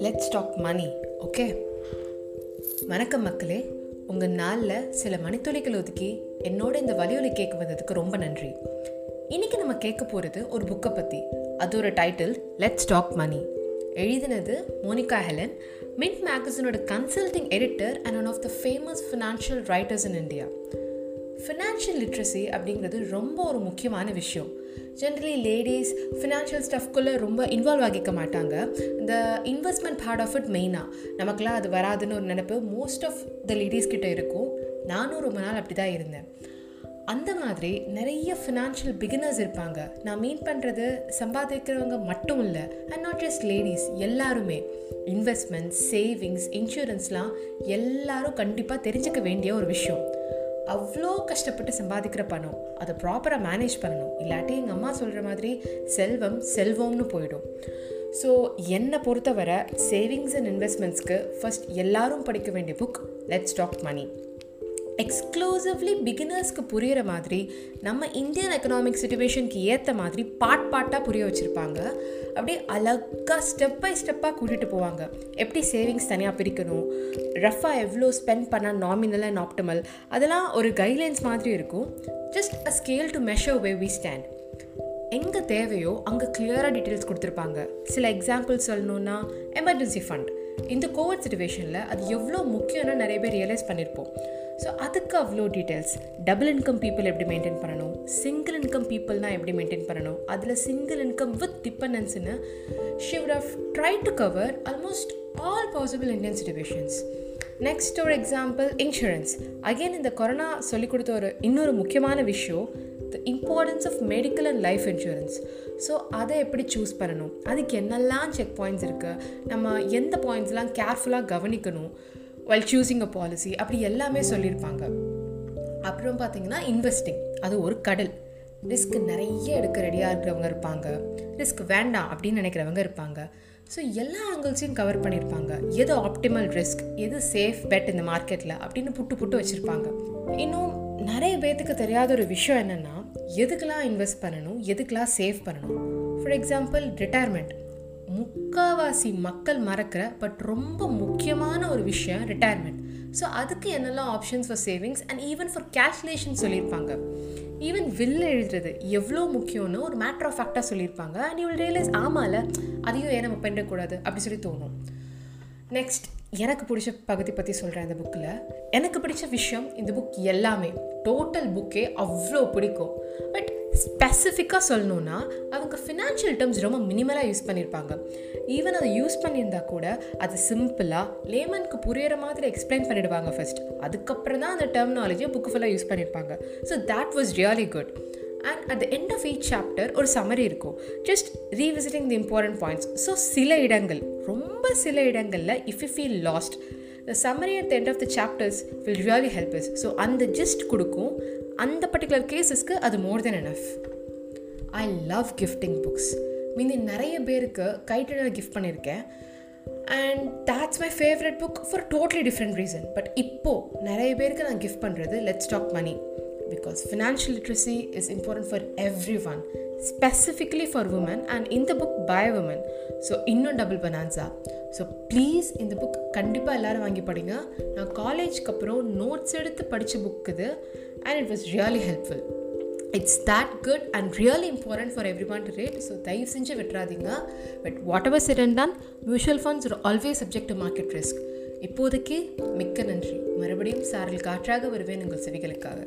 Let's talk money okay வணக்கம் மக்களே. உங்கள் நாளில் சில மணித்துளிகள் ஒதுக்கி என்னோட இந்த வலியொலி கேட்க வந்ததுக்கு ரொம்ப நன்றி. இன்னைக்கு நம்ம கேட்க போகிறது ஒரு புக்கை பற்றி அது ஒரு டைட்டில் லெட்ஸ் டாக் மணி எழுதினது Monica Halan Mint மேகசினோட consulting editor and one of the famous financial writers in India financial literacy அப்படிங்கிறது ரொம்ப ஒரு முக்கியமான விஷயம். ஜென்ரலி லேடிஸ் ஃபினான்ஷியல் ஸ்டஃப்குள்ளே ரொம்ப இன்வால்வ் ஆகிக்க மாட்டாங்க. இந்த இன்வெஸ்ட்மெண்ட் பார்ட் ஆஃப் இட் மெயினாக நமக்குலாம் அது வராதுன்னு ஒரு நினப்பு மோஸ்ட் ஆஃப் த லேடிஸ் கிட்ட இருக்கும். நானும் ரொம்ப நாள் அப்படி தான் இருந்தேன். அந்த மாதிரி நிறைய ஃபினான்ஷியல் பிகினர்ஸ் இருப்பாங்க. நான் மீன் பண்ணுறது சம்பாதிக்கிறவங்க மட்டும் இல்லை அண்ட் நாட் ஜஸ்ட் லேடிஸ் எல்லாருமே. இன்வெஸ்ட்மெண்ட்ஸ் சேவிங்ஸ் இன்சூரன்ஸ்லாம் எல்லாரும் கண்டிப்பாக தெரிஞ்சுக்க வேண்டிய ஒரு விஷயம். அவ்வளோ கஷ்டப்பட்டு சம்பாதிக்கிற பணம். அதை ப்ராப்பராக மேனேஜ் பண்ணணும். இல்லாட்டி எங்கள் அம்மா சொல்கிற மாதிரி செல்வம் செல்வம்னு போயிடும். ஸோ என்னை பொறுத்தவரை சேவிங்ஸ் அண்ட் இன்வெஸ்ட்மெண்ட்ஸ்க்கு ஃபஸ்ட் எல்லாரும் படிக்க வேண்டிய book let's talk money exclusively பிகினர்ஸ்க்கு புரிகிற மாதிரி நம்ம இந்தியன் எக்கனாமிக் சுச்சுவேஷனுக்கு ஏற்ற மாதிரி பாட் பாட்டாக புரிய வச்சுருப்பாங்க. அப்படியே அழகாக ஸ்டெப் பை ஸ்டெப்பாக கூட்டிகிட்டு போவாங்க. எப்படி சேவிங்ஸ் தனியாக பிரிக்கணும் ரஃபாக எவ்வளோ ஸ்பெண்ட் பண்ணால் நாமினல் அண்ட் ஆப்டமல் அதெல்லாம் ஒரு கைட்லைன்ஸ் மாதிரி இருக்கும். Just a scale to measure where we stand எங்கே தேவையோ அங்கே கிளியராக டீட்டெயில்ஸ் கொடுத்துருப்பாங்க. சில எக்ஸாம்பிள் சொல்லணுன்னா எமர்ஜென்சி ஃபண்ட் இந்த கோவிட் சுச்சுவேஷனில் அது எவ்வளோ முக்கியம்னு நிறைய பேர் ரியலைஸ் பண்ணியிருப்போம் ஸோ அதுக்கு அவ்வளோ டீட்டெயில்ஸ் டபுள் இன்கம் பீப்புள் எப்படி மெயின்டைன் பண்ணணும்? சிங்கிள் இன்கம் பீப்புள்னால் எப்படி மெயின்டைன் பண்ணணும்? அதில் single income with டிபெண்டன்ஸ்னு she would have try to cover almost all possible Indian situations next ஒரு எக்ஸாம்பிள் இன்சூரன்ஸ் அகெயின் இந்த கொரோனா சொல்லிக் கொடுத்த ஒரு இன்னொரு முக்கியமான விஷயம் the importance of medical and life insurance so அதை எப்படி சூஸ் பண்ணணும்? அதுக்கு என்னெல்லாம் செக் பாயிண்ட்ஸ் இருக்குது நம்ம எந்த பாயிண்ட்ஸ்லாம் கேர்ஃபுல்லாக கவனிக்கணும்? வெல் சூஸிங் அ பாலிசி அப்படி எல்லாமே சொல்லியிருப்பாங்க. அப்புறம் பார்த்தீங்கன்னா இன்வெஸ்டிங் அது ஒரு கடல். ரிஸ்க் நிறைய எடுக்க ரெடியாக இருக்கிறவங்க இருப்பாங்க. ரிஸ்க் வேண்டாம் அப்படின்னு நினைக்கிறவங்க இருப்பாங்க. ஸோ எல்லா ஆங்கிள்ஸையும் கவர் பண்ணியிருப்பாங்க. எது ஆப்டிமல் ரிஸ்க் எது சேஃப் பெட் இந்த மார்க்கெட்டில் அப்படின்னு புட்டு புட்டு வச்சுருப்பாங்க. இன்னும் நிறைய பேர்த்துக்கு தெரியாத ஒரு விஷயம் என்னென்னா எதுக்கெலாம் இன்வெஸ்ட் பண்ணணும்? எதுக்கெலாம் சேவ் பண்ணணும்? ஃபார் எக்ஸாம்பிள் ரிட்டையர்மெண்ட் முக்காவாசி மக்கள் மறக்கிற பட் ரொம்ப முக்கியமான ஒரு விஷயம் ரிட்டையர்மெண்ட் ஸோ அதுக்கு என்னெல்லாம் options for savings and even for calculation சொல்லியிருப்பாங்க. ஈவன் வில் எழுதுறது எவ்வளோ முக்கியம்னு ஒரு மேட்ரு ஆஃப் ஃபேக்டாக சொல்லியிருப்பாங்க. அண்ட் யூ வில் ரியலைஸ் ஆமால அதையும் ஏன் நம்ம பண்ணிடக்கூடாது அப்படி சொல்லி தோணும். நெக்ஸ்ட் எனக்கு பிடிச்ச பகுதி பற்றி சொல்கிறேன் இந்த புக்கில் எனக்கு பிடிச்ச விஷயம் இந்த புக் எல்லாமே. டோட்டல் புக்கே அவ்வளோ பிடிக்கும். பட் ஸ்பெசிஃபிக்காக சொல்லணுன்னா அவங்க ஃபினான்ஷியல் டேர்ம்ஸ் ரொம்ப மினிமலாக யூஸ் பண்ணியிருப்பாங்க ஈவன் அதை யூஸ் பண்ணியிருந்தா கூட அது சிம்பிளாக லேமனுக்கு புரியிற மாதிரி எக்ஸ்பிளைன் பண்ணிடுவாங்க ஃபர்ஸ்ட் அதுக்கப்புறம் தான் அந்த டெர்மினாலஜியை புக்கு ஃபுல்லாக யூஸ் பண்ணியிருப்பாங்க so that was really good and at the end of each chapter ஒரு சமரி இருக்கும். Just revisiting the important points so சில இடங்கள் ரொம்ப சில இடங்களில் if you feel lost the summary at the end of the chapters will really help is so அந்த just கொடுக்கும். அந்த பர்டிகுலர் கேஸஸ்க்கு அது more than enough I love gifting books மீதி நிறைய பேருக்கு கைட்டடாக கிஃப்ட் பண்ணியிருக்கேன் and that's my favourite book for totally different reason but இப்போது நிறைய பேருக்கு நான் கிஃப்ட் பண்ணுறது let's talk money because financial literacy is important for everyone specifically for women and இந்த புக் பை உமன் ஸோ இன்னும் டபுள் பனான்ஸா ஸோ ப்ளீஸ் இந்த book கண்டிப்பாக எல்லோரும் வாங்கி படிங்க. நான் காலேஜ்க்கு அப்புறம் நோட்ஸ் எடுத்து படித்த புக் இது and it was really helpful it's that good and really important for everyone to read so தயவு செஞ்சு விட்டுறாதீங்க. But whatever said and தான் mutual funds always subject to market risk இப்போதைக்கு மிக்க நன்றி. மறுபடியும் சாரல் காற்றாக வருவேன் உங்கள் செவிகளுக்காக.